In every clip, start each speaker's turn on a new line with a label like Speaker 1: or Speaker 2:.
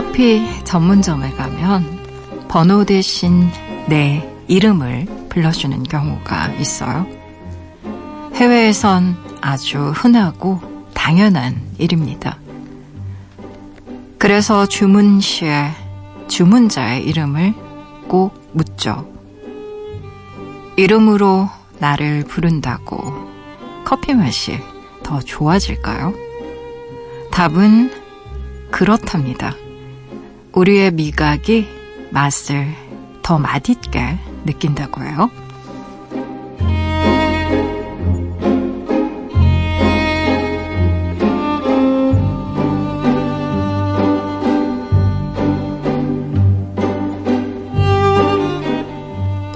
Speaker 1: 커피 전문점에 가면 번호 대신 내 이름을 불러주는 경우가 있어요. 해외에선 아주 흔하고 당연한 일입니다. 그래서 주문 시에 주문자의 이름을 꼭 묻죠. 이름으로 나를 부른다고 커피 맛이 더 좋아질까요? 답은 그렇답니다. 우리의 미각이 맛을 더 맛있게 느낀다고 해요.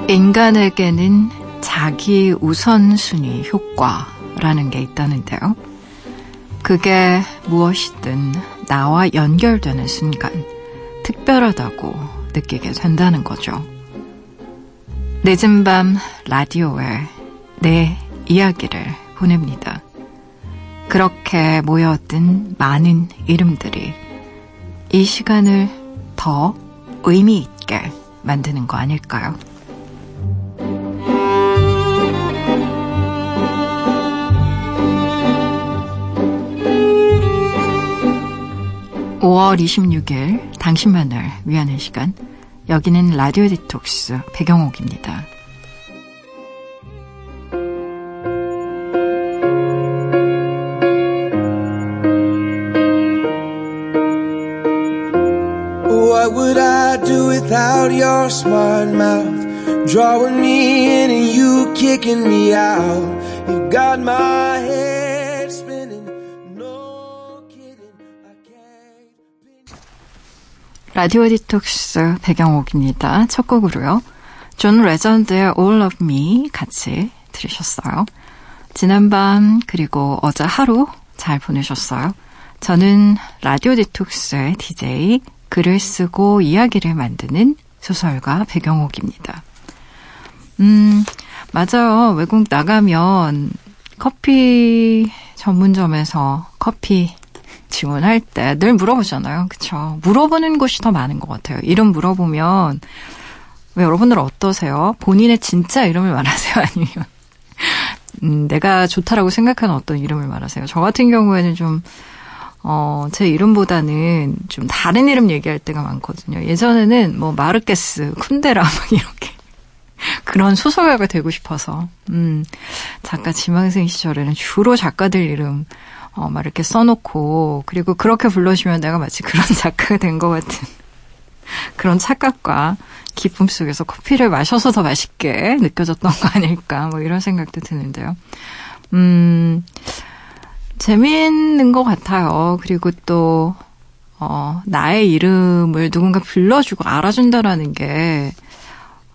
Speaker 1: 인간에게는 자기 우선순위 효과라는 게 있다는데요. 그게 무엇이든 나와 연결되는 순간 특별하다고 느끼게 된다는 거죠. 늦은 밤 라디오에 내 이야기를 보냅니다. 그렇게 모여든 많은 이름들이 이 시간을 더 의미 있게 만드는 거 아닐까요? 5월 26일 당신만을 위하는 시간 여기는 라디오 디톡스 배경옥입니다. 라디오 디톡스 배경옥입니다. 첫 곡으로요. 존 레전드의 All of Me 같이 들으셨어요. 지난밤 그리고 어제 하루 잘 보내셨어요. 저는 라디오 디톡스의 DJ 글을 쓰고 이야기를 만드는 소설가 배경옥입니다. 음, 맞아요. 외국 나가면 커피 전문점에서 커피 지원할 때 늘 물어보잖아요. 그쵸? 물어보는 곳이 더 많은 것 같아요. 이름 물어보면 왜 여러분들 어떠세요? 본인의 진짜 이름을 말하세요? 아니면 음, 내가 좋다라고 생각하는 어떤 이름을 말하세요? 저 같은 경우에는 좀 어, 제 이름보다는 좀 다른 이름 얘기할 때가 많거든요. 예전에는 뭐 마르케스, 쿤데라 막 이렇게 그런 소설가가 되고 싶어서 음, 작가 지망생 시절에는 주로 작가들 이름 어, 막 이렇게 써놓고, 그리고 그렇게 불러주면 내가 마치 그런 작가가 된 것 같은 그런 착각과 기쁨 속에서 커피를 마셔서 더 맛있게 느껴졌던 거 아닐까, 뭐 이런 생각도 드는데요. 음, 재미있는 것 같아요. 그리고 또, 어, 나의 이름을 누군가 불러주고 알아준다라는 게,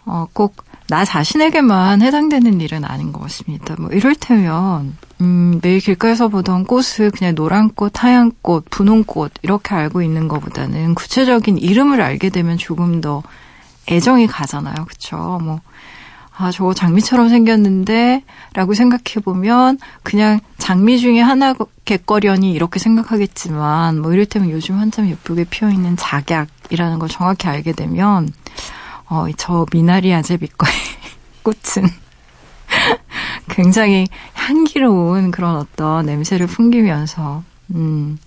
Speaker 1: 어, 꼭 나 자신에게만 해당되는 일은 아닌 것 같습니다. 뭐, 이를테면, 음, 매일 길가에서 보던 꽃을 그냥 노란 꽃, 하얀 꽃, 분홍 꽃 이렇게 알고 있는 것보다는 구체적인 이름을 알게 되면 조금 더 애정이 가잖아요. 그쵸? 뭐, 아, 저거 장미처럼 생겼는데, 라고 생각해보면, 그냥 장미 중에 하나 겠거려니 이렇게 생각하겠지만, 뭐, 이를테면 요즘 한참 예쁘게 피어있는 작약이라는 걸 정확히 알게 되면, 어, 저 미나리 아제비과의 꽃은 굉장히 향기로운 그런 어떤 냄새를 풍기면서 음,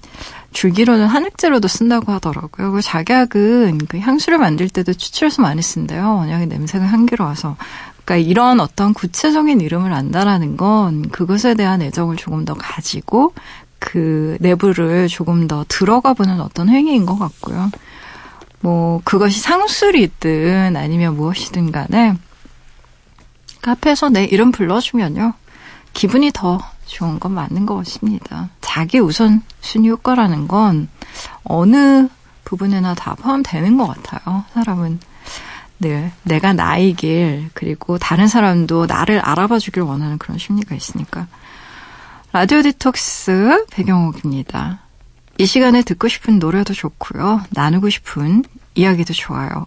Speaker 1: 줄기로는 한약재로도 쓴다고 하더라고요. 그 작약은 그 향수를 만들 때도 추출해서 많이 쓴대요. 워낙에 냄새가 향기로워서. 그러니까 이런 어떤 구체적인 이름을 안다라는 건 그것에 대한 애정을 조금 더 가지고 그 내부를 조금 더 들어가 보는 어떤 행위인 것 같고요. 뭐 그것이 상술이든 아니면 무엇이든 간에 카페에서 내 이름 불러주면요. 기분이 더 좋은 건 맞는 것 같습니다. 자기 우선 순위 효과라는 건 어느 부분에나 다 포함되는 것 같아요. 사람은 늘 내가 나이길 그리고 다른 사람도 나를 알아봐 주길 원하는 그런 심리가 있으니까. 라디오 디톡스 배경옥입니다. 이 시간에 듣고 싶은 노래도 좋고요. 나누고 싶은 이야기도 좋아요.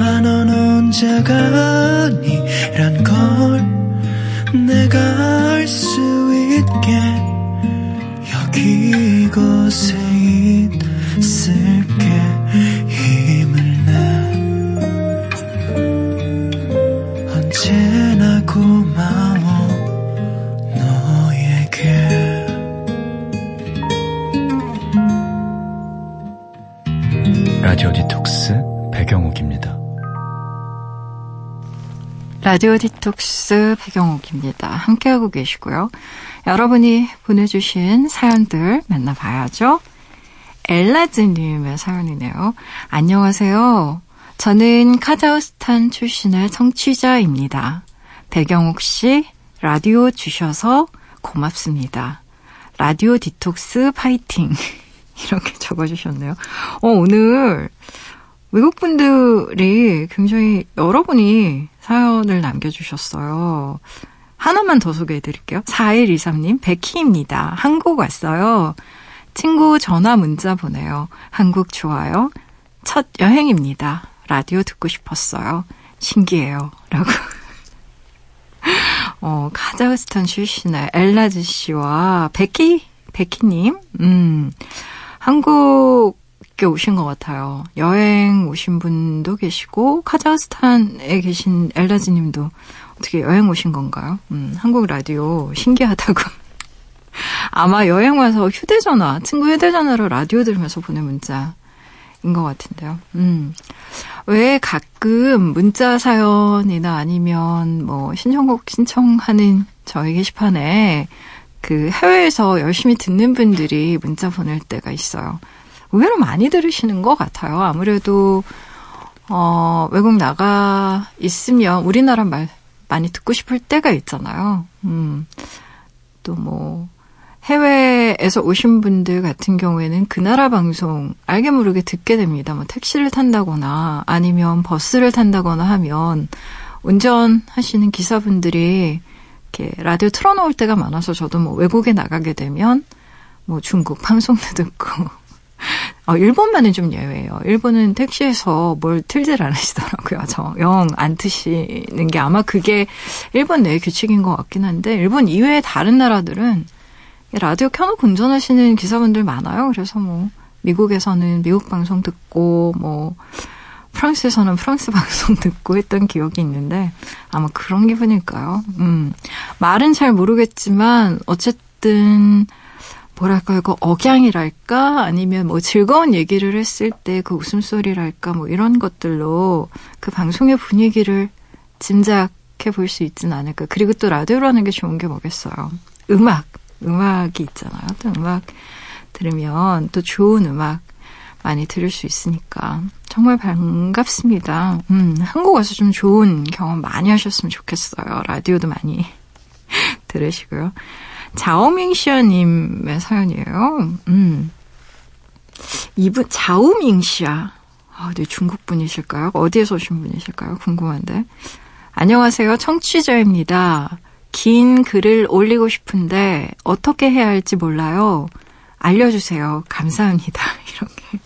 Speaker 1: 혼자가 아니란 걸 내가 알 수 있게 여기 이곳에 라디오 디톡스 배경옥입니다. 함께하고 계시고요. 여러분이 보내주신 사연들 만나봐야죠. 엘라즈님의 사연이네요. 안녕하세요. 저는 카자흐스탄 출신의 청취자입니다. 배경옥 씨, 라디오 주셔서 고맙습니다. 라디오 디톡스 파이팅. 이렇게 적어주셨네요. 어, 오늘 외국 분들이 굉장히 여러분이 사연을 남겨주셨어요. 하나만 더 소개해 드릴게요. 4123님, 백희입니다. 한국 왔어요. 친구 전화 문자 보내요. 한국 좋아요. 첫 여행입니다. 라디오 듣고 싶었어요. 신기해요. 라고. 어, 카자흐스탄 출신의 엘라즈 씨와 베키, 베키님, 음, 한국 에 오신 것 같아요. 여행 오신 분도 계시고, 카자흐스탄에 계신 엘라즈 님도 어떻게 여행 오신 건가요? 음, 한국 라디오 신기하다고. 아마 여행 와서 휴대전화, 친구 휴대전화로 라디오 들으면서 보낸 문자인 것 같은데요. 음. 왜 가끔 문자 사연이나 아니면 뭐 신청곡 신청하는 저희 게시판에 그 해외에서 열심히 듣는 분들이 문자 보낼 때가 있어요. 의외로 많이 들으시는 것 같아요. 아무래도 어, 외국 나가 있으면 우리나라 말 많이 듣고 싶을 때가 있잖아요. 음. 또 뭐, 해외에서 오신 분들 같은 경우에는 그 나라 방송 알게 모르게 듣게 됩니다. 뭐 택시를 탄다거나 아니면 버스를 탄다거나 하면 운전하시는 기사분들이 이렇게 라디오 틀어놓을 때가 많아서 저도 뭐 외국에 나가게 되면 뭐 중국 방송도 듣고 어, 일본만은 좀 예외예요. 일본은 택시에서 뭘 틀질 않으시더라고요. 저 영 안 트시는 게 아마 그게 일본 내 규칙인 것 같긴 한데 일본 이외의 다른 나라들은 라디오 켜놓고 운전하시는 기사분들 많아요. 그래서 뭐 미국에서는 미국 방송 듣고 뭐 프랑스에서는 프랑스 방송 듣고 했던 기억이 있는데 아마 그런 기분일까요? 음. 말은 잘 모르겠지만 어쨌든 뭐랄까요, 그 억양이랄까? 아니면 뭐 즐거운 얘기를 했을 때 그 웃음소리랄까? 뭐 이런 것들로 그 방송의 분위기를 짐작해 볼 수 있진 않을까. 그리고 또 라디오라는 게 좋은 게 뭐겠어요. 음악. 음악이 있잖아요. 또 음악 들으면 또 좋은 음악 많이 들을 수 있으니까. 정말 반갑습니다. 음, 한국 와서 좀 좋은 경험 많이 하셨으면 좋겠어요. 라디오도 많이 들으시고요. 자오밍시아님의 사연이에요. 음. 이분, 자오밍시아. 아, 네, 중국 분이실까요? 어디에서 오신 분이실까요? 궁금한데. 안녕하세요. 청취자입니다. 긴 글을 올리고 싶은데 어떻게 해야 할지 몰라요. 알려주세요. 감사합니다. 이렇게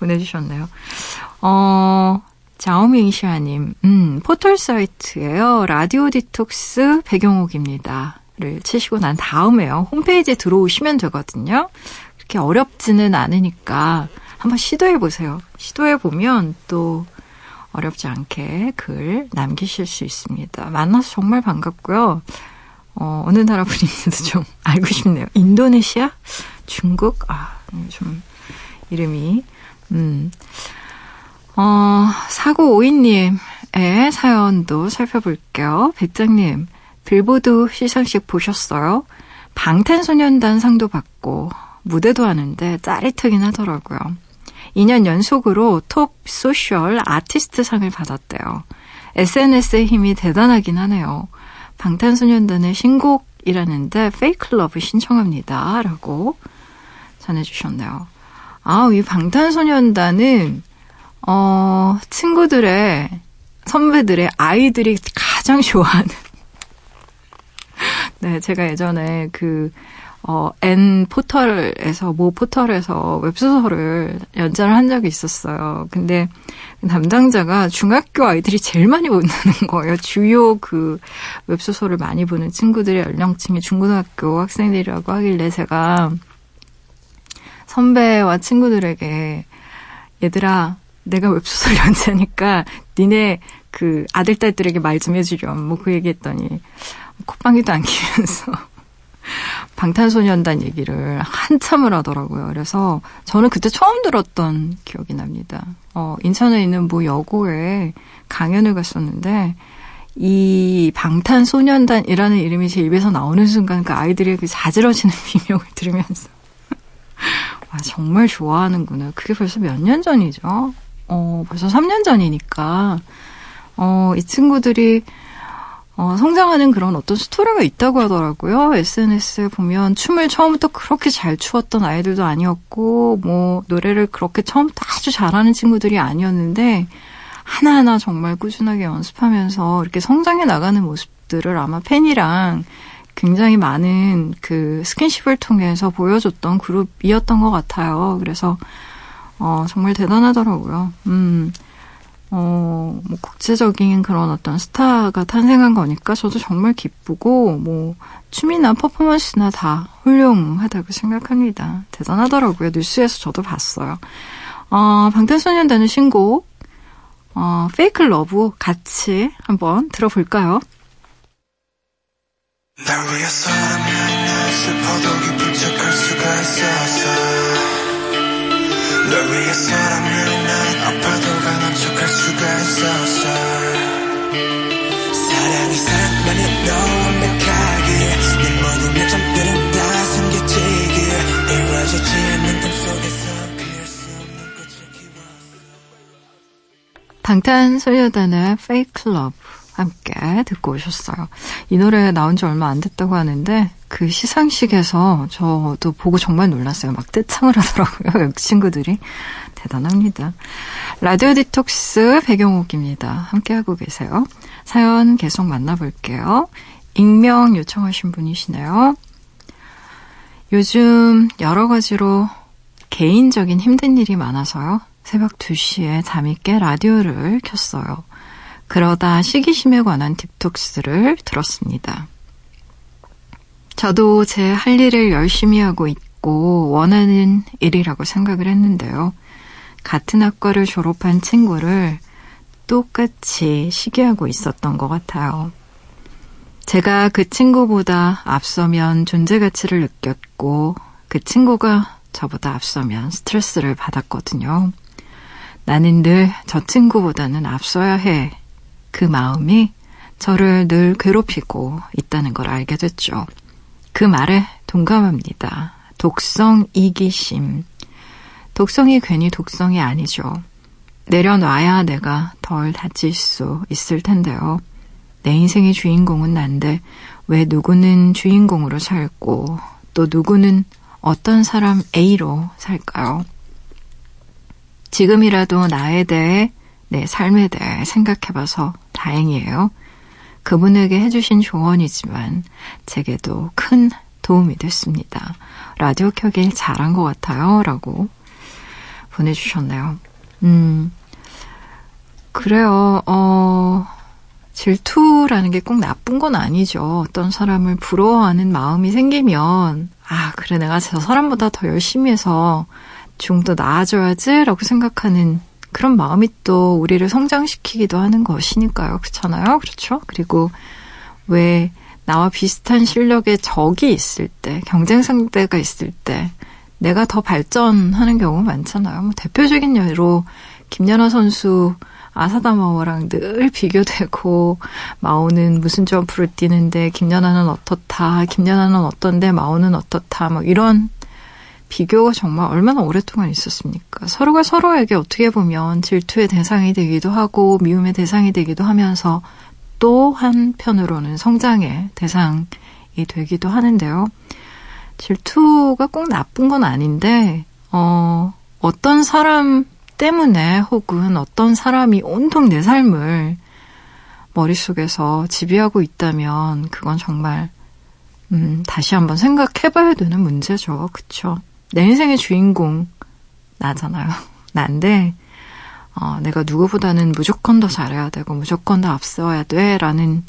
Speaker 1: 보내주셨네요. 어, 자오밍시아님, 음, 포털 사이트에요. 라디오 디톡스 배경옥입니다. 를 치시고 난 다음에요. 홈페이지에 들어오시면 되거든요. 그렇게 어렵지는 않으니까 한번 시도해 보세요. 시도해 보면 또 어렵지 않게 글 남기실 수 있습니다. 만나서 정말 반갑고요. 어, 어느 나라 분인지도 좀 알고 싶네요. 인도네시아? 중국? 아, 좀 이름이 음. 어, 사고 오이님의 사연도 살펴볼게요. 백장님, 빌보드 시상식 보셨어요? 방탄소년단 상도 받고 무대도 하는데 짜릿하긴 하더라고요. 2년 연속으로 Top Social Artist 상을 받았대요. SNS의 힘이 대단하긴 하네요. 방탄소년단의 신곡이라는데 Fake Love 신청합니다. 라고 전해주셨네요. 아, 이 방탄소년단은, 어, 친구들의 선배들의 아이들이 가장 좋아하는. 네, 제가 예전에 그, 어, N 포털에서, 모 포털에서 웹소설을 연재를 한 적이 있었어요. 근데 담당자가 중학교 아이들이 제일 많이 보는 거예요. 주요 그 웹소설을 많이 보는 친구들의 연령층이 중고등학교 학생들이라고 하길래 제가 선배와 친구들에게 얘들아, 내가 웹소설 연재하니까 니네 그 아들, 딸들에게 말 좀 해주렴. 뭐 그 얘기 했더니 콧방귀도 안 끼면서 방탄소년단 얘기를 한참을 하더라고요. 그래서 저는 그때 처음 들었던 기억이 납니다. 어, 인천에 있는 뭐 여고에 강연을 갔었는데 이 방탄소년단이라는 이름이 제 입에서 나오는 순간 그 아이들의 그 자지러지는 비명을 들으면서 와, 정말 좋아하는구나. 그게 벌써 몇 년 전이죠? 어, 벌써 3년 전이니까, 어, 이 친구들이, 어, 성장하는 그런 어떤 스토리가 있다고 하더라고요. SNS에 보면 춤을 처음부터 그렇게 잘 추었던 아이들도 아니었고, 뭐, 노래를 그렇게 처음부터 아주 잘하는 친구들이 아니었는데, 하나하나 정말 꾸준하게 연습하면서 이렇게 성장해 나가는 모습들을 아마 팬이랑 굉장히 많은 그 스킨십을 통해서 보여줬던 그룹이었던 것 같아요. 그래서, 어, 정말 대단하더라고요. 음, 어, 뭐 국제적인 그런 어떤 스타가 탄생한 거니까 저도 정말 기쁘고, 뭐, 춤이나 퍼포먼스나 다 훌륭하다고 생각합니다. 대단하더라고요. 뉴스에서 저도 봤어요. 어, 방탄소년단의 신곡, 어, Fake Love 같이 한번 들어볼까요? 날 위해서라면 슬퍼도 기쁜 척할 수가 있었어 널 위해서라면 난 아파도 수가 있었어 사랑이 사랑만이 너 완벽하게 내 모든 요점들은 다 숨겨지게 이루어지지 않는 꿈속에서 방탄소년단의 Fake Love 함께 듣고 오셨어요. 이 노래 나온 지 얼마 안 됐다고 하는데 그 시상식에서 저도 보고 정말 놀랐어요. 막 떼창을 하더라고요. 친구들이. 대단합니다. 라디오 디톡스 배경옥입니다. 함께하고 계세요. 사연 계속 만나볼게요. 익명 요청하신 분이시네요. 요즘 여러 가지로 개인적인 힘든 일이 많아서요. 새벽 2시에 잠이 깨 라디오를 켰어요. 그러다 시기심에 관한 딥톡스를 들었습니다. 저도 제 할 일을 열심히 하고 있고 원하는 일이라고 생각을 했는데요. 같은 학과를 졸업한 친구를 똑같이 시기하고 있었던 것 같아요. 제가 그 친구보다 앞서면 존재 가치를 느꼈고 그 친구가 저보다 앞서면 스트레스를 받았거든요. 나는 늘 저 친구보다는 앞서야 해 그 마음이 저를 늘 괴롭히고 있다는 걸 알게 됐죠. 그 말에 동감합니다. 독성 이기심. 독성이 괜히 독성이 아니죠. 내려놔야 내가 덜 다칠 수 있을 텐데요. 내 인생의 주인공은 난데 왜 누구는 주인공으로 살고 또 누구는 어떤 사람 A로 살까요? 지금이라도 나에 대해 내 삶에 대해 생각해봐서 다행이에요. 그분에게 해주신 조언이지만 제게도 큰 도움이 됐습니다. 라디오 켜길 잘한 것 같아요. 라고 보내주셨네요. 음, 그래요. 어, 질투라는 게 꼭 나쁜 건 아니죠. 어떤 사람을 부러워하는 마음이 생기면, 아, 그래, 내가 저 사람보다 더 열심히 해서 좀 더 나아져야지, 라고 생각하는 그런 마음이 또 우리를 성장시키기도 하는 것이니까요. 그렇잖아요. 그렇죠? 그리고 왜 나와 비슷한 실력의 적이 있을 때, 경쟁 상대가 있을 때, 내가 더 발전하는 경우가 많잖아요. 뭐 대표적인 예로 김연아 선수 아사다 마오랑 늘 비교되고 마오는 무슨 점프를 뛰는데 김연아는 어떻다, 김연아는 어떤데 마오는 어떻다, 뭐 이런 비교가 정말 얼마나 오랫동안 있었습니까? 서로가 서로에게 어떻게 보면 질투의 대상이 되기도 하고 미움의 대상이 되기도 하면서 또 한편으로는 성장의 대상이 되기도 하는데요. 질투가 꼭 나쁜 건 아닌데, 어, 어떤 사람 때문에 혹은 어떤 사람이 온통 내 삶을 머릿속에서 지배하고 있다면 그건 정말 음, 다시 한번 생각해봐야 되는 문제죠. 그쵸? 내 인생의 주인공 나잖아요. 난데 어, 내가 누구보다는 무조건 더 잘해야 되고 무조건 더 앞서야 돼라는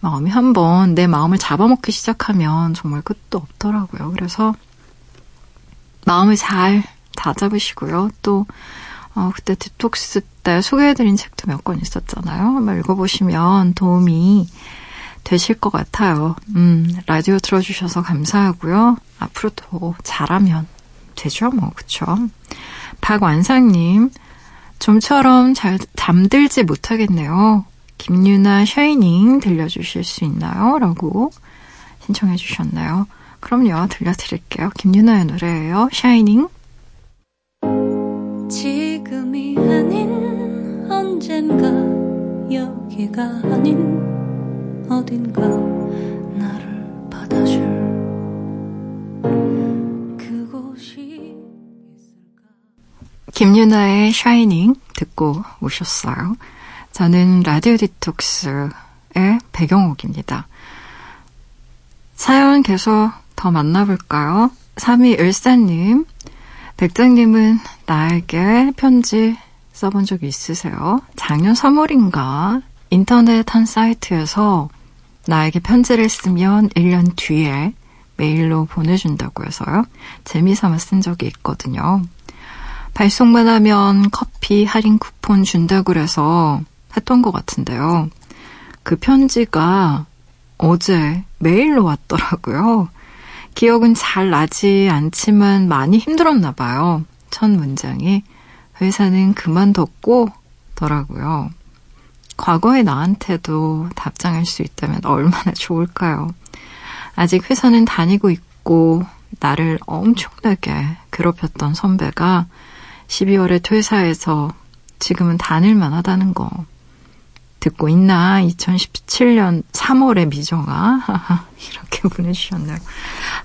Speaker 1: 마음이 한번 내 마음을 잡아먹기 시작하면 정말 끝도 없더라고요. 그래서 마음을 잘 다잡으시고요. 또 어, 그때 디톡스 때 소개해드린 책도 몇 권 있었잖아요. 한번 읽어보시면 도움이 되실 것 같아요. 음, 라디오 들어주셔서 감사하고요. 앞으로 더 잘하면 되죠, 뭐, 그쵸? 박완상님, 좀처럼 잘 잠들지 못하겠네요. 김유나 샤이닝 들려주실 수 있나요? 라고 신청해 주셨나요? 그럼요, 들려드릴게요. 김유나의 노래예요. 샤이닝. 지금이 아닌 언젠가 여기가 아닌 어딘가 나를 받아줄 그곳이 있을까? 김유나의 샤이닝 듣고 오셨어요. 저는 라디오 디톡스의 배경옥입니다. 사연 계속 더 만나볼까요? 3214님, 백장님은 나에게 편지 써본 적 있으세요? 작년 3월인가 인터넷 한 사이트에서 나에게 편지를 쓰면 1년 뒤에 메일로 보내준다고 해서요. 재미삼아 쓴 적이 있거든요. 발송만 하면 커피 할인 쿠폰 준다고 그래서 했던 것 같은데요. 그 편지가 어제 메일로 왔더라고요. 기억은 잘 나지 않지만 많이 힘들었나 봐요. 첫 문장이 회사는 그만뒀고 더라고요. 과거의 나한테도 답장할 수 있다면 얼마나 좋을까요? 아직 회사는 다니고 있고 나를 엄청나게 괴롭혔던 선배가 12월에 퇴사해서 지금은 다닐만 하다는 거 듣고 있나? 2017년 3월에 미정아. 이렇게 보내주셨네요.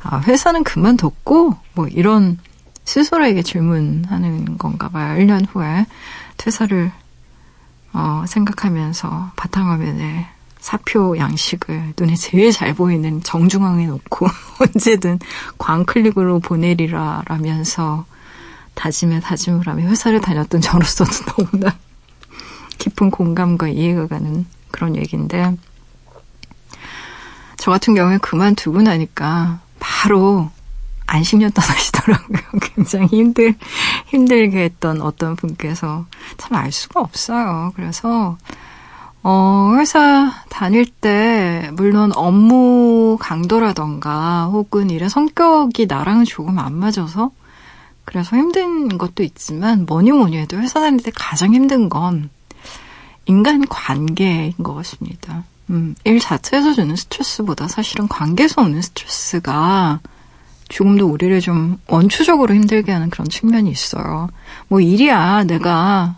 Speaker 1: 아, 회사는 그만뒀고, 뭐 이런 스스로에게 질문하는 건가 봐요. 1년 후에 퇴사를, 어, 생각하면서 바탕화면에 사표 양식을 눈에 제일 잘 보이는 정중앙에 놓고 언제든 광클릭으로 보내리라 라면서 다짐에 다짐을 하며 회사를 다녔던 저로서는 너무나 깊은 공감과 이해가 가는 그런 얘기인데, 저 같은 경우에 그만두고 나니까 바로 안심년 떠나시더라고요. 굉장히 힘들, 힘들게 했던 어떤 분께서 참 알 수가 없어요. 그래서, 어, 회사 다닐 때, 물론 업무 강도라던가, 혹은 일의 성격이 나랑은 조금 안 맞아서, 그래서 힘든 것도 있지만, 뭐니 뭐니 해도 회사 다닐 때 가장 힘든 건, 인간 관계인 것 같습니다. 음, 일 자체에서 주는 스트레스보다 사실은 관계에서 오는 스트레스가 조금 더 우리를 좀 원초적으로 힘들게 하는 그런 측면이 있어요. 뭐 일이야 내가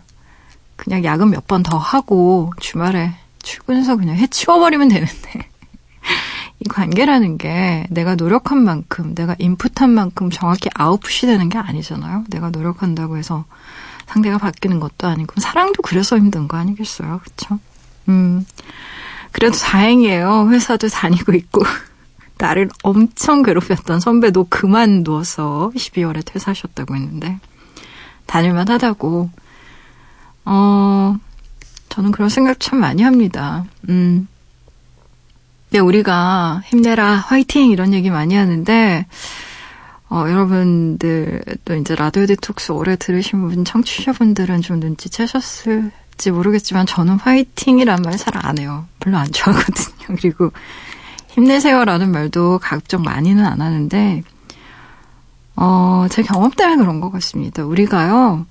Speaker 1: 그냥 야근 몇 번 더 하고 주말에 출근해서 그냥 해치워버리면 되는데 이 관계라는 게 내가 노력한 만큼 내가 인풋한 만큼 정확히 아웃풋이 되는 게 아니잖아요. 내가 노력한다고 해서 상대가 바뀌는 것도 아니고 사랑도 그래서 힘든 거 아니겠어요, 그렇죠? 음, 그래도 다행이에요. 회사도 다니고 있고 나를 엄청 괴롭혔던 선배도 그만두어서 12월에 퇴사하셨다고 했는데 다닐만 하다고. 어, 저는 그런 생각 참 많이 합니다. 음. 근데 우리가 힘내라, 화이팅 이런 얘기 많이 하는데 어, 여러분들도 이제 라디오 디톡스 오래 들으신 분, 청취자분들은 좀 눈치채셨을지 모르겠지만 저는 화이팅이란 말 잘 안 해요. 별로 안 좋아하거든요. 그리고 힘내세요라는 말도 가급적 많이는 안 하는데, 어, 제 경험 때문에 그런 것 같습니다. 우리가요,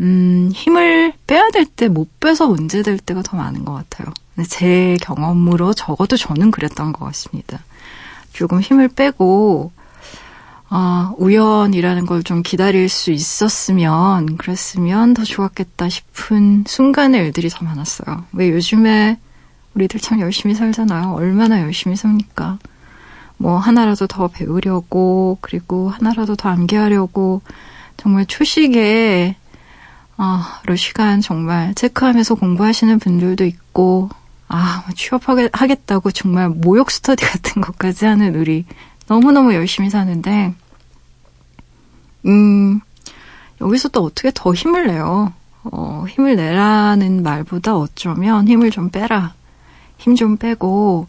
Speaker 1: 음, 힘을 빼야 될 때 못 빼서 문제될 때가 더 많은 것 같아요. 제 경험으로 적어도 저는 그랬던 것 같습니다. 조금 힘을 빼고, 아, 우연이라는 걸 좀 기다릴 수 있었으면, 그랬으면 더 좋았겠다 싶은 순간의 일들이 더 많았어요. 왜 요즘에 우리들 참 열심히 살잖아요. 얼마나 열심히 삽니까? 뭐, 하나라도 더 배우려고, 그리고 하나라도 더 암기하려고, 정말 초식에, 아, 로 시간 정말 체크하면서 공부하시는 분들도 있고, 아, 취업하겠다고 정말 모욕 스터디 같은 것까지 하는 우리 너무너무 열심히 사는데, 음, 여기서 또 어떻게 더 힘을 내요? 어, 힘을 내라는 말보다 어쩌면 힘을 좀 빼라. 힘 좀 빼고,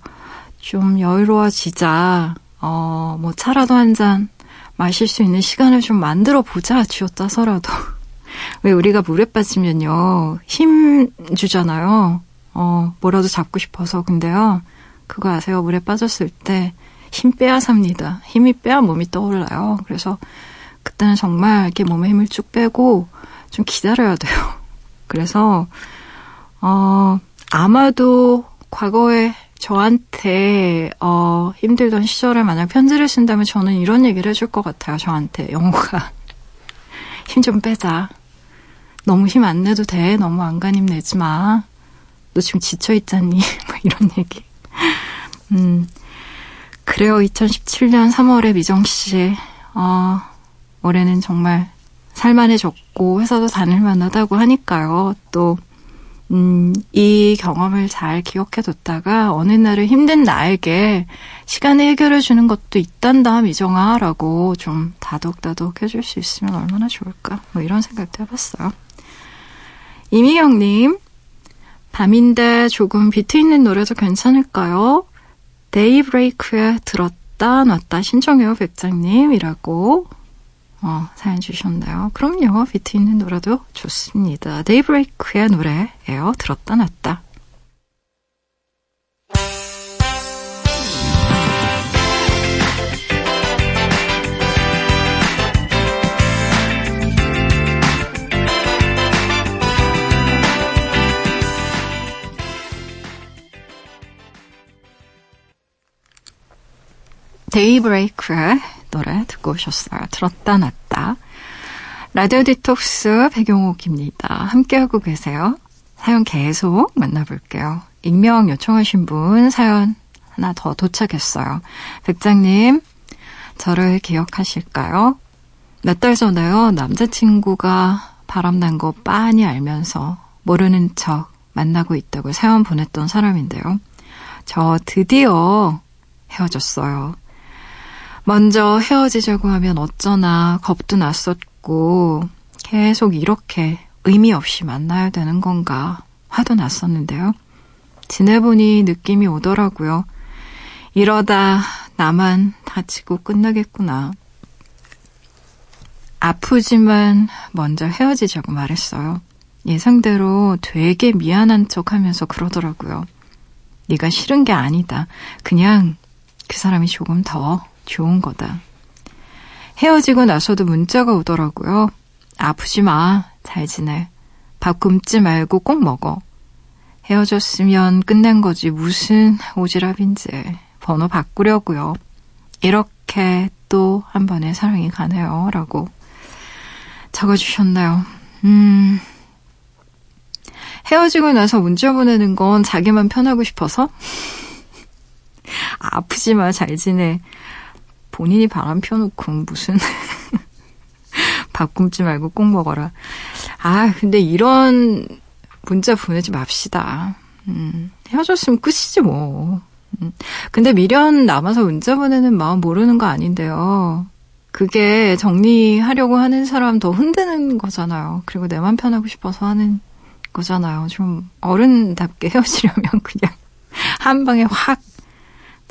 Speaker 1: 좀 여유로워지자. 어, 뭐 차라도 한 잔 마실 수 있는 시간을 좀 만들어 보자. 쥐어짜서라도. 왜 우리가 물에 빠지면요. 힘 주잖아요. 어, 뭐라도 잡고 싶어서. 근데요. 그거 아세요? 물에 빠졌을 때 힘 빼야 삽니다. 힘이 빼야 몸이 떠올라요. 그래서 그때는 정말 이렇게 몸에 힘을 쭉 빼고 좀 기다려야 돼요. 그래서, 어, 아마도 과거에 저한테 어, 힘들던 시절에 만약 편지를 쓴다면 저는 이런 얘기를 해줄 것 같아요. 저한테 영호가 힘 좀 빼자. 너무 힘 안 내도 돼. 너무 안간힘 내지 마. 너 지금 지쳐 있잖니. 뭐 이런 얘기. 음 그래요. 2017년 3월에 미정 씨 어, 올해는 정말 살만해졌고 회사도 다닐 만하다고 하니까요. 또 음, 이 경험을 잘 기억해뒀다가 어느 날은 힘든 나에게 시간을 해결해 주는 것도 있단다, 미정아, 라고 좀 다독다독 해줄 수 있으면 얼마나 좋을까. 뭐 이런 생각도 해봤어요. 이미경님, 밤인데 조금 비트 있는 노래도 괜찮을까요? 데이브레이크에 들었다 놨다 신청해요, 백작님이라고 어, 사연 주셨나요? 그럼요. 비트 있는 노래도 좋습니다. 데이브레이크의 노래예요. 들었다 놨다. 데이브레이크의 노래 듣고 오셨어요. 들었다 놨다. 라디오 디톡스 배경옥입니다. 함께하고 계세요. 사연 계속 만나볼게요. 익명 요청하신 분 사연 하나 더 도착했어요. 백작님, 저를 기억하실까요? 몇 달 전에요. 남자친구가 바람난 거 빤히 알면서 모르는 척 만나고 있다고 사연 보냈던 사람인데요. 저 드디어 헤어졌어요. 먼저 헤어지자고 하면 어쩌나 겁도 났었고 계속 이렇게 의미 없이 만나야 되는 건가 화도 났었는데요. 지내보니 느낌이 오더라고요. 이러다 나만 다치고 끝나겠구나. 아프지만 먼저 헤어지자고 말했어요. 예상대로 되게 미안한 척 하면서 그러더라고요. 네가 싫은 게 아니다. 그냥 그 사람이 조금 더 좋은 거다. 헤어지고 나서도 문자가 오더라고요. 아프지 마. 잘 지내. 밥 굶지 말고 꼭 먹어. 헤어졌으면 끝난 거지 무슨 오지랖인지 번호 바꾸려고요. 이렇게 또 한 번의 사랑이 가네요. 라고 적어주셨나요? 음, 헤어지고 나서 문자 보내는 건 자기만 편하고 싶어서? 아프지 마, 잘 지내. 본인이 바람 펴놓고 무슨 밥 굶지 말고 꼭 먹어라. 아, 근데 이런 문자 보내지 맙시다. 음, 헤어졌으면 끝이지 뭐. 음, 근데 미련 남아서 문자 보내는 마음 모르는 거 아닌데요. 그게 정리하려고 하는 사람 더 흔드는 거잖아요. 그리고 내 맘 편하고 싶어서 하는 거잖아요. 좀 어른답게 헤어지려면 그냥 한 방에 확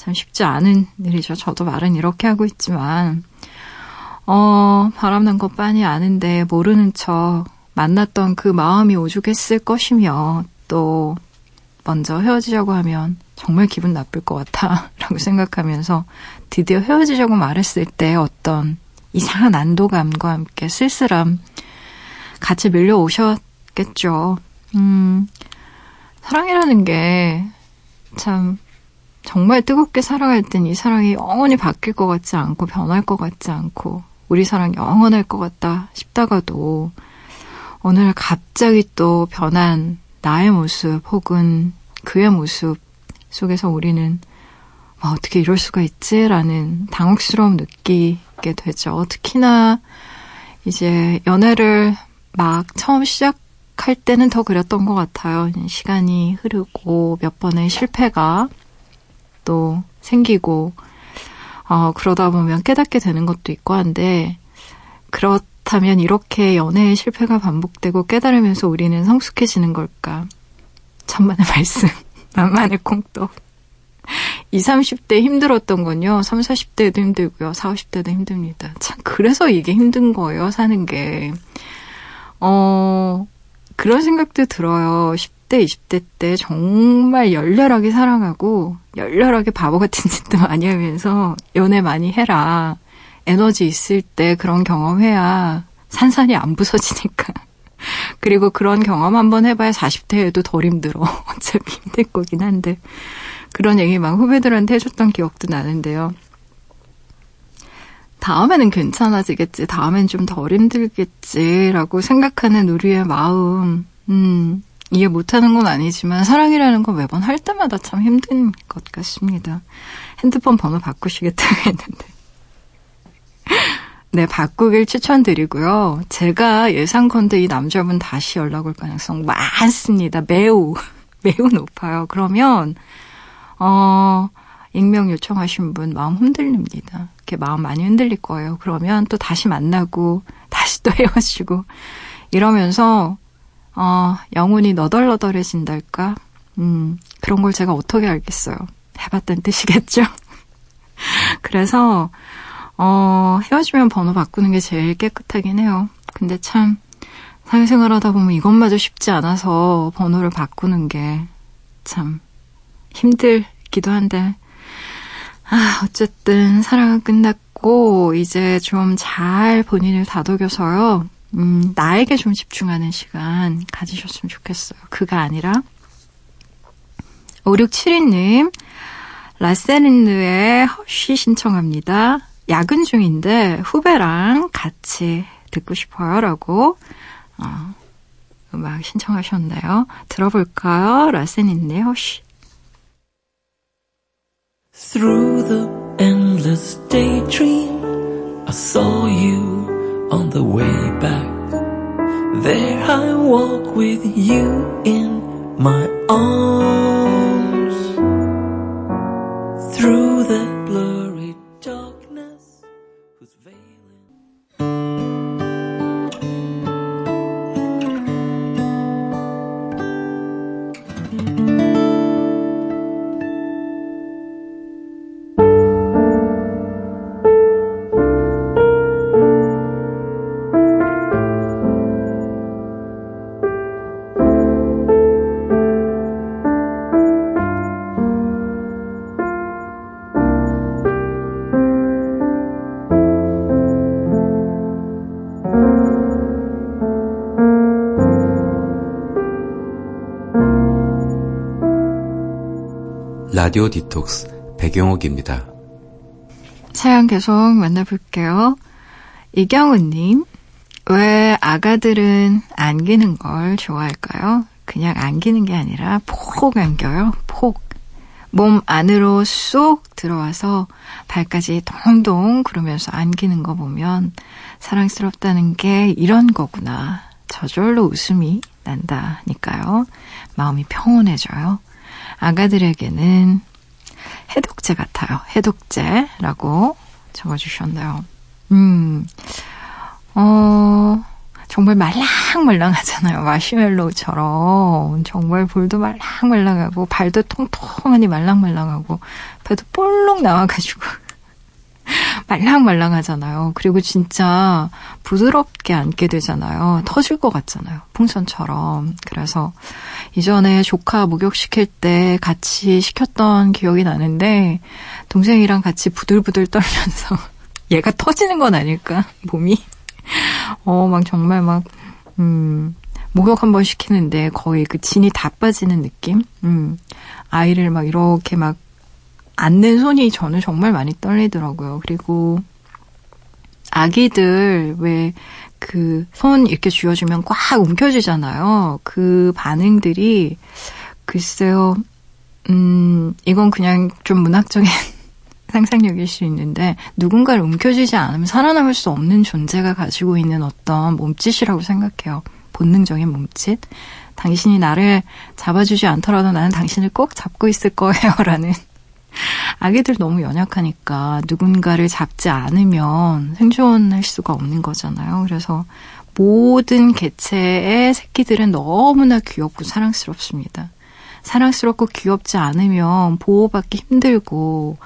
Speaker 1: 참 쉽지 않은 일이죠. 저도 말은 이렇게 하고 있지만, 어, 바람난 것 빤히 아는데 모르는 척 만났던 그 마음이 오죽했을 것이며, 또, 먼저 헤어지자고 하면 정말 기분 나쁠 것 같아. 라고 생각하면서 드디어 헤어지자고 말했을 때 어떤 이상한 안도감과 함께 쓸쓸함 같이 밀려오셨겠죠. 음, 사랑이라는 게 참 정말 뜨겁게 살아갈 땐이 사랑이 영원히 바뀔 것 같지 않고 변할 것 같지 않고 우리 사랑 영원할 것 같다 싶다가도 오늘 갑자기 또 변한 나의 모습 혹은 그의 모습 속에서 우리는 와, 어떻게 이럴 수가 있지라는 당혹스러움 느끼게 되죠. 특히나 이제 연애를 막 처음 시작 시작할 때는 더 그랬던 것 같아요. 시간이 흐르고 몇 번의 실패가 또 생기고, 어, 그러다 보면 깨닫게 되는 것도 있고 한데, 그렇다면 이렇게 연애의 실패가 반복되고 깨달으면서 우리는 성숙해지는 걸까? 천만의 말씀, 만만의 콩떡. 20, 30대 힘들었던 건요, 3, 40대도 힘들고요, 40, 50대도 힘듭니다. 참, 그래서 이게 힘든 거예요, 사는 게. 어, 그런 생각도 들어요. 10 대, 20대 때 정말 열렬하게 사랑하고, 열렬하게 바보 같은 짓도 많이 하면서, 연애 많이 해라. 에너지 있을 때 그런 경험해야 산산이 안 부서지니까. 그리고 그런 경험 한번 해봐야 40대에도 덜 힘들어. 어차피 힘들 거긴 한데. 그런 얘기 막 후배들한테 해줬던 기억도 나는데요. 다음에는 괜찮아지겠지. 다음엔 좀 덜 힘들겠지라고 생각하는 우리의 마음, 음, 이해 못하는 건 아니지만 사랑이라는 건 매번 할 때마다 참 힘든 것 같습니다. 핸드폰 번호 바꾸시겠다고 했는데. 네, 바꾸길 추천드리고요. 제가 예상컨대 이 남자분 다시 연락 올 가능성 많습니다. 매우, 매우 높아요. 그러면, 어, 익명 요청하신 분 마음 흔들립니다. 이렇게 마음 많이 흔들릴 거예요. 그러면 또 다시 만나고, 다시 또 헤어지고, 이러면서, 어, 영혼이 너덜너덜해진달까? 음, 그런 걸 제가 어떻게 알겠어요. 해봤다는 뜻이겠죠? 그래서, 어, 헤어지면 번호 바꾸는 게 제일 깨끗하긴 해요. 근데 참, 사회생활 하다 보면 이것마저 쉽지 않아서 번호를 바꾸는 게 참 힘들기도 한데, 아, 어쨌든 사랑은 끝났고, 이제 좀 잘 본인을 다독여서요, 음, 나에게 좀 집중하는 시간 가지셨으면 좋겠어요. 그가 아니라, 5672님, 라세린느의 허쉬 신청합니다. 야근 중인데 후배랑 같이 듣고 싶어요 라고 어, 음악 신청하셨네요. 들어볼까요? 라센인네 호시.
Speaker 2: Through the endless daydream, I saw you on the way back. There I walk with you in my arms. Through the blurry
Speaker 3: 라디오 디톡스 배경옥입니다.
Speaker 1: 사연 계속 만나볼게요. 이경우님, 왜 아가들은 안기는 걸 좋아할까요? 그냥 안기는 게 아니라 폭 안겨요. 폭. 몸 안으로 쏙 들어와서 발까지 동동 그러면서 안기는 거 보면 사랑스럽다는 게 이런 거구나. 저절로 웃음이 난다니까요. 마음이 평온해져요. 아가들에게는 해독제 같아요. 해독제라고 적어주셨나요? 음, 어, 정말 말랑말랑하잖아요. 마시멜로우처럼. 정말 볼도 말랑말랑하고, 발도 통통하니 말랑말랑하고, 배도 볼록 나와가지고. 말랑말랑하잖아요. 그리고 진짜 부드럽게 앉게 되잖아요. 터질 것 같잖아요. 풍선처럼. 그래서 이전에 조카 목욕시킬 때 같이 시켰던 기억이 나는데 동생이랑 같이 부들부들 떨면서 얘가 터지는 건 아닐까? 몸이. 어, 막 정말 막, 음, 목욕 한 번 시키는데 거의 그 진이 다 빠지는 느낌? 음, 아이를 막 이렇게 막 앉는 손이 저는 정말 많이 떨리더라고요. 그리고 아기들 왜 그 손 이렇게 쥐어주면 꽉 움켜쥐잖아요. 그 반응들이 글쎄요, 음, 이건 그냥 좀 문학적인 상상력일 수 있는데 누군가를 움켜쥐지 않으면 살아남을 수 없는 존재가 가지고 있는 어떤 몸짓이라고 생각해요. 본능적인 몸짓. 당신이 나를 잡아주지 않더라도 나는 당신을 꼭 잡고 있을 거예요. 라는. 아기들 너무 연약하니까 누군가를 잡지 않으면 생존할 수가 없는 거잖아요. 그래서 모든 개체의 새끼들은 너무나 귀엽고 사랑스럽습니다. 사랑스럽고 귀엽지 않으면 보호받기 힘들고,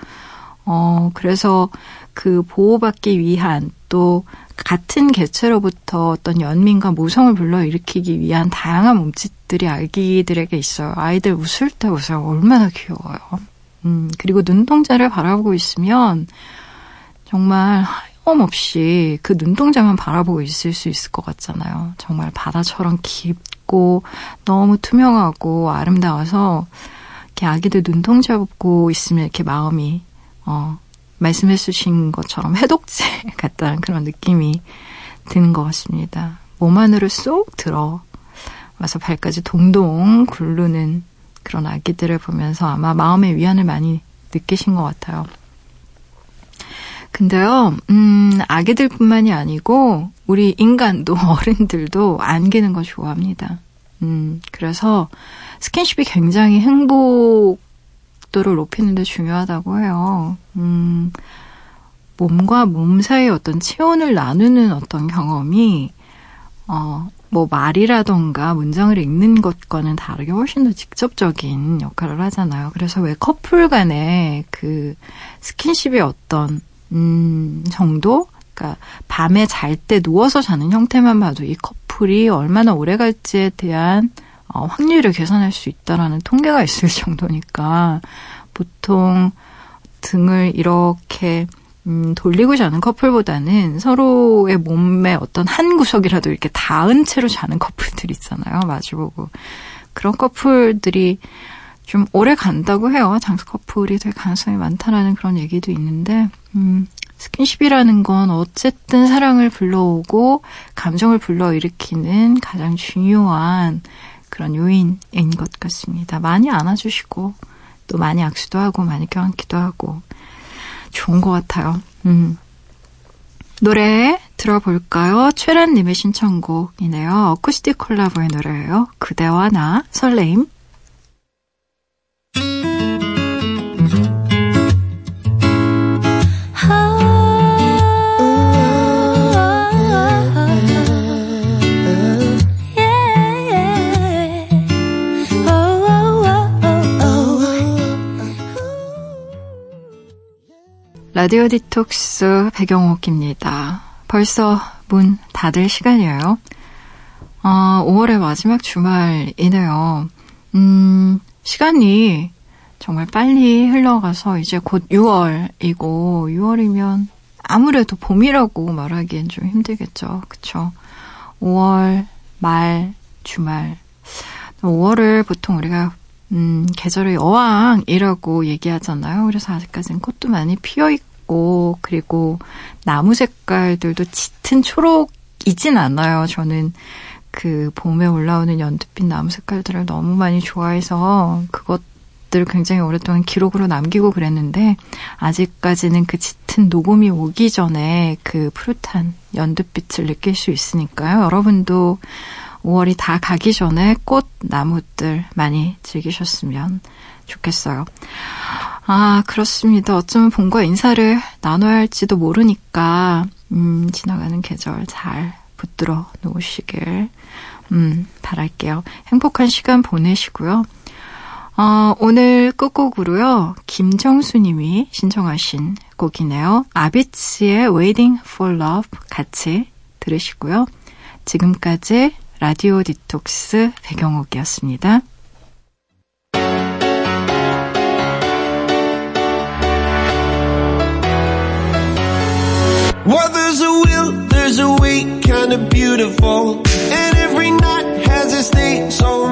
Speaker 1: 어, 그래서 그 보호받기 위한 또 같은 개체로부터 어떤 연민과 모성을 불러일으키기 위한 다양한 몸짓들이 아기들에게 있어요. 아이들 웃을 때 웃어요. 얼마나 귀여워요. 음, 그리고 눈동자를 바라보고 있으면 정말 하염없이 그 눈동자만 바라보고 있을 수 있을 것 같잖아요. 정말 바다처럼 깊고 너무 투명하고 아름다워서 이렇게 아기들 눈동자 보고 있으면 이렇게 마음이 어, 말씀해 주신 것처럼 해독제 같다는 그런 느낌이 드는 것 같습니다. 몸 안으로 쏙 들어 와서 발까지 동동 굴르는 그런 아기들을 보면서 아마 마음의 위안을 많이 느끼신 것 같아요. 근데요, 음, 아기들뿐만이 아니고 우리 인간도 어른들도 안기는 거 좋아합니다. 음, 그래서 스킨십이 굉장히 행복도를 높이는 데 중요하다고 해요. 음, 몸과 몸 사이의 어떤 체온을 나누는 어떤 경험이 어, 뭐 말이라던가 문장을 읽는 것과는 다르게 훨씬 더 직접적인 역할을 하잖아요. 그래서 왜 커플 간의 그 스킨십의 어떤 음 정도 그러니까 밤에 잘 때 누워서 자는 형태만 봐도 이 커플이 얼마나 오래 갈지에 대한 어, 확률을 계산할 수 있다라는 통계가 있을 정도니까 보통 등을 이렇게 음, 돌리고 자는 커플보다는 서로의 몸의 어떤 한 구석이라도 이렇게 닿은 채로 자는 커플들 있잖아요. 마주보고. 그런 커플들이 좀 오래 간다고 해요. 장수 커플이 될 가능성이 많다라는 그런 얘기도 있는데, 음, 스킨십이라는 건 어쨌든 사랑을 불러오고 감정을 불러일으키는 가장 중요한 그런 요인인 것 같습니다. 많이 안아주시고, 또 많이 악수도 하고, 많이 껴안기도 하고, 좋은 것 같아요. 음. 노래 들어볼까요? 최란님의 신청곡이네요. 어쿠스틱 콜라보의 노래예요. 그대와 나 설레임. 라디오 디톡스 배경옥입니다. 벌써 문 닫을 시간이에요. 어, 5월의 마지막 주말이네요. 음, 시간이 정말 빨리 흘러가서 이제 곧 6월이고 6월이면 아무래도 봄이라고 말하기엔 좀 힘들겠죠. 그쵸? 5월 말 주말 5월을 보통 우리가 음, 계절의 여왕이라고 얘기하잖아요. 그래서 아직까지는 꽃도 많이 피어 있고, 그리고 나무 색깔들도 짙은 초록이진 않아요. 저는 그 봄에 올라오는 연두빛 나무 색깔들을 너무 많이 좋아해서 그것들을 굉장히 오랫동안 기록으로 남기고 그랬는데, 아직까지는 그 짙은 녹음이 오기 전에 그 푸릇한 연두빛을 느낄 수 있으니까요. 여러분도 5월이 다 가기 전에 꽃 나무들 많이 즐기셨으면 좋겠어요. 아, 그렇습니다. 어쩌면 봄과 인사를 나눠야 할지도 모르니까, 음, 지나가는 계절 잘 붙들어 놓으시길, 음, 바랄게요. 행복한 시간 보내시고요. 어, 오늘 끝곡으로요, 김정수 님이 신청하신 곡이네요. 아비츠의 Waiting for Love 같이 들으시고요. 지금까지 라디오 디톡스 배경옥이었습니다. Well, there's a will, there's a way, kind of beautiful. And every night has a state, so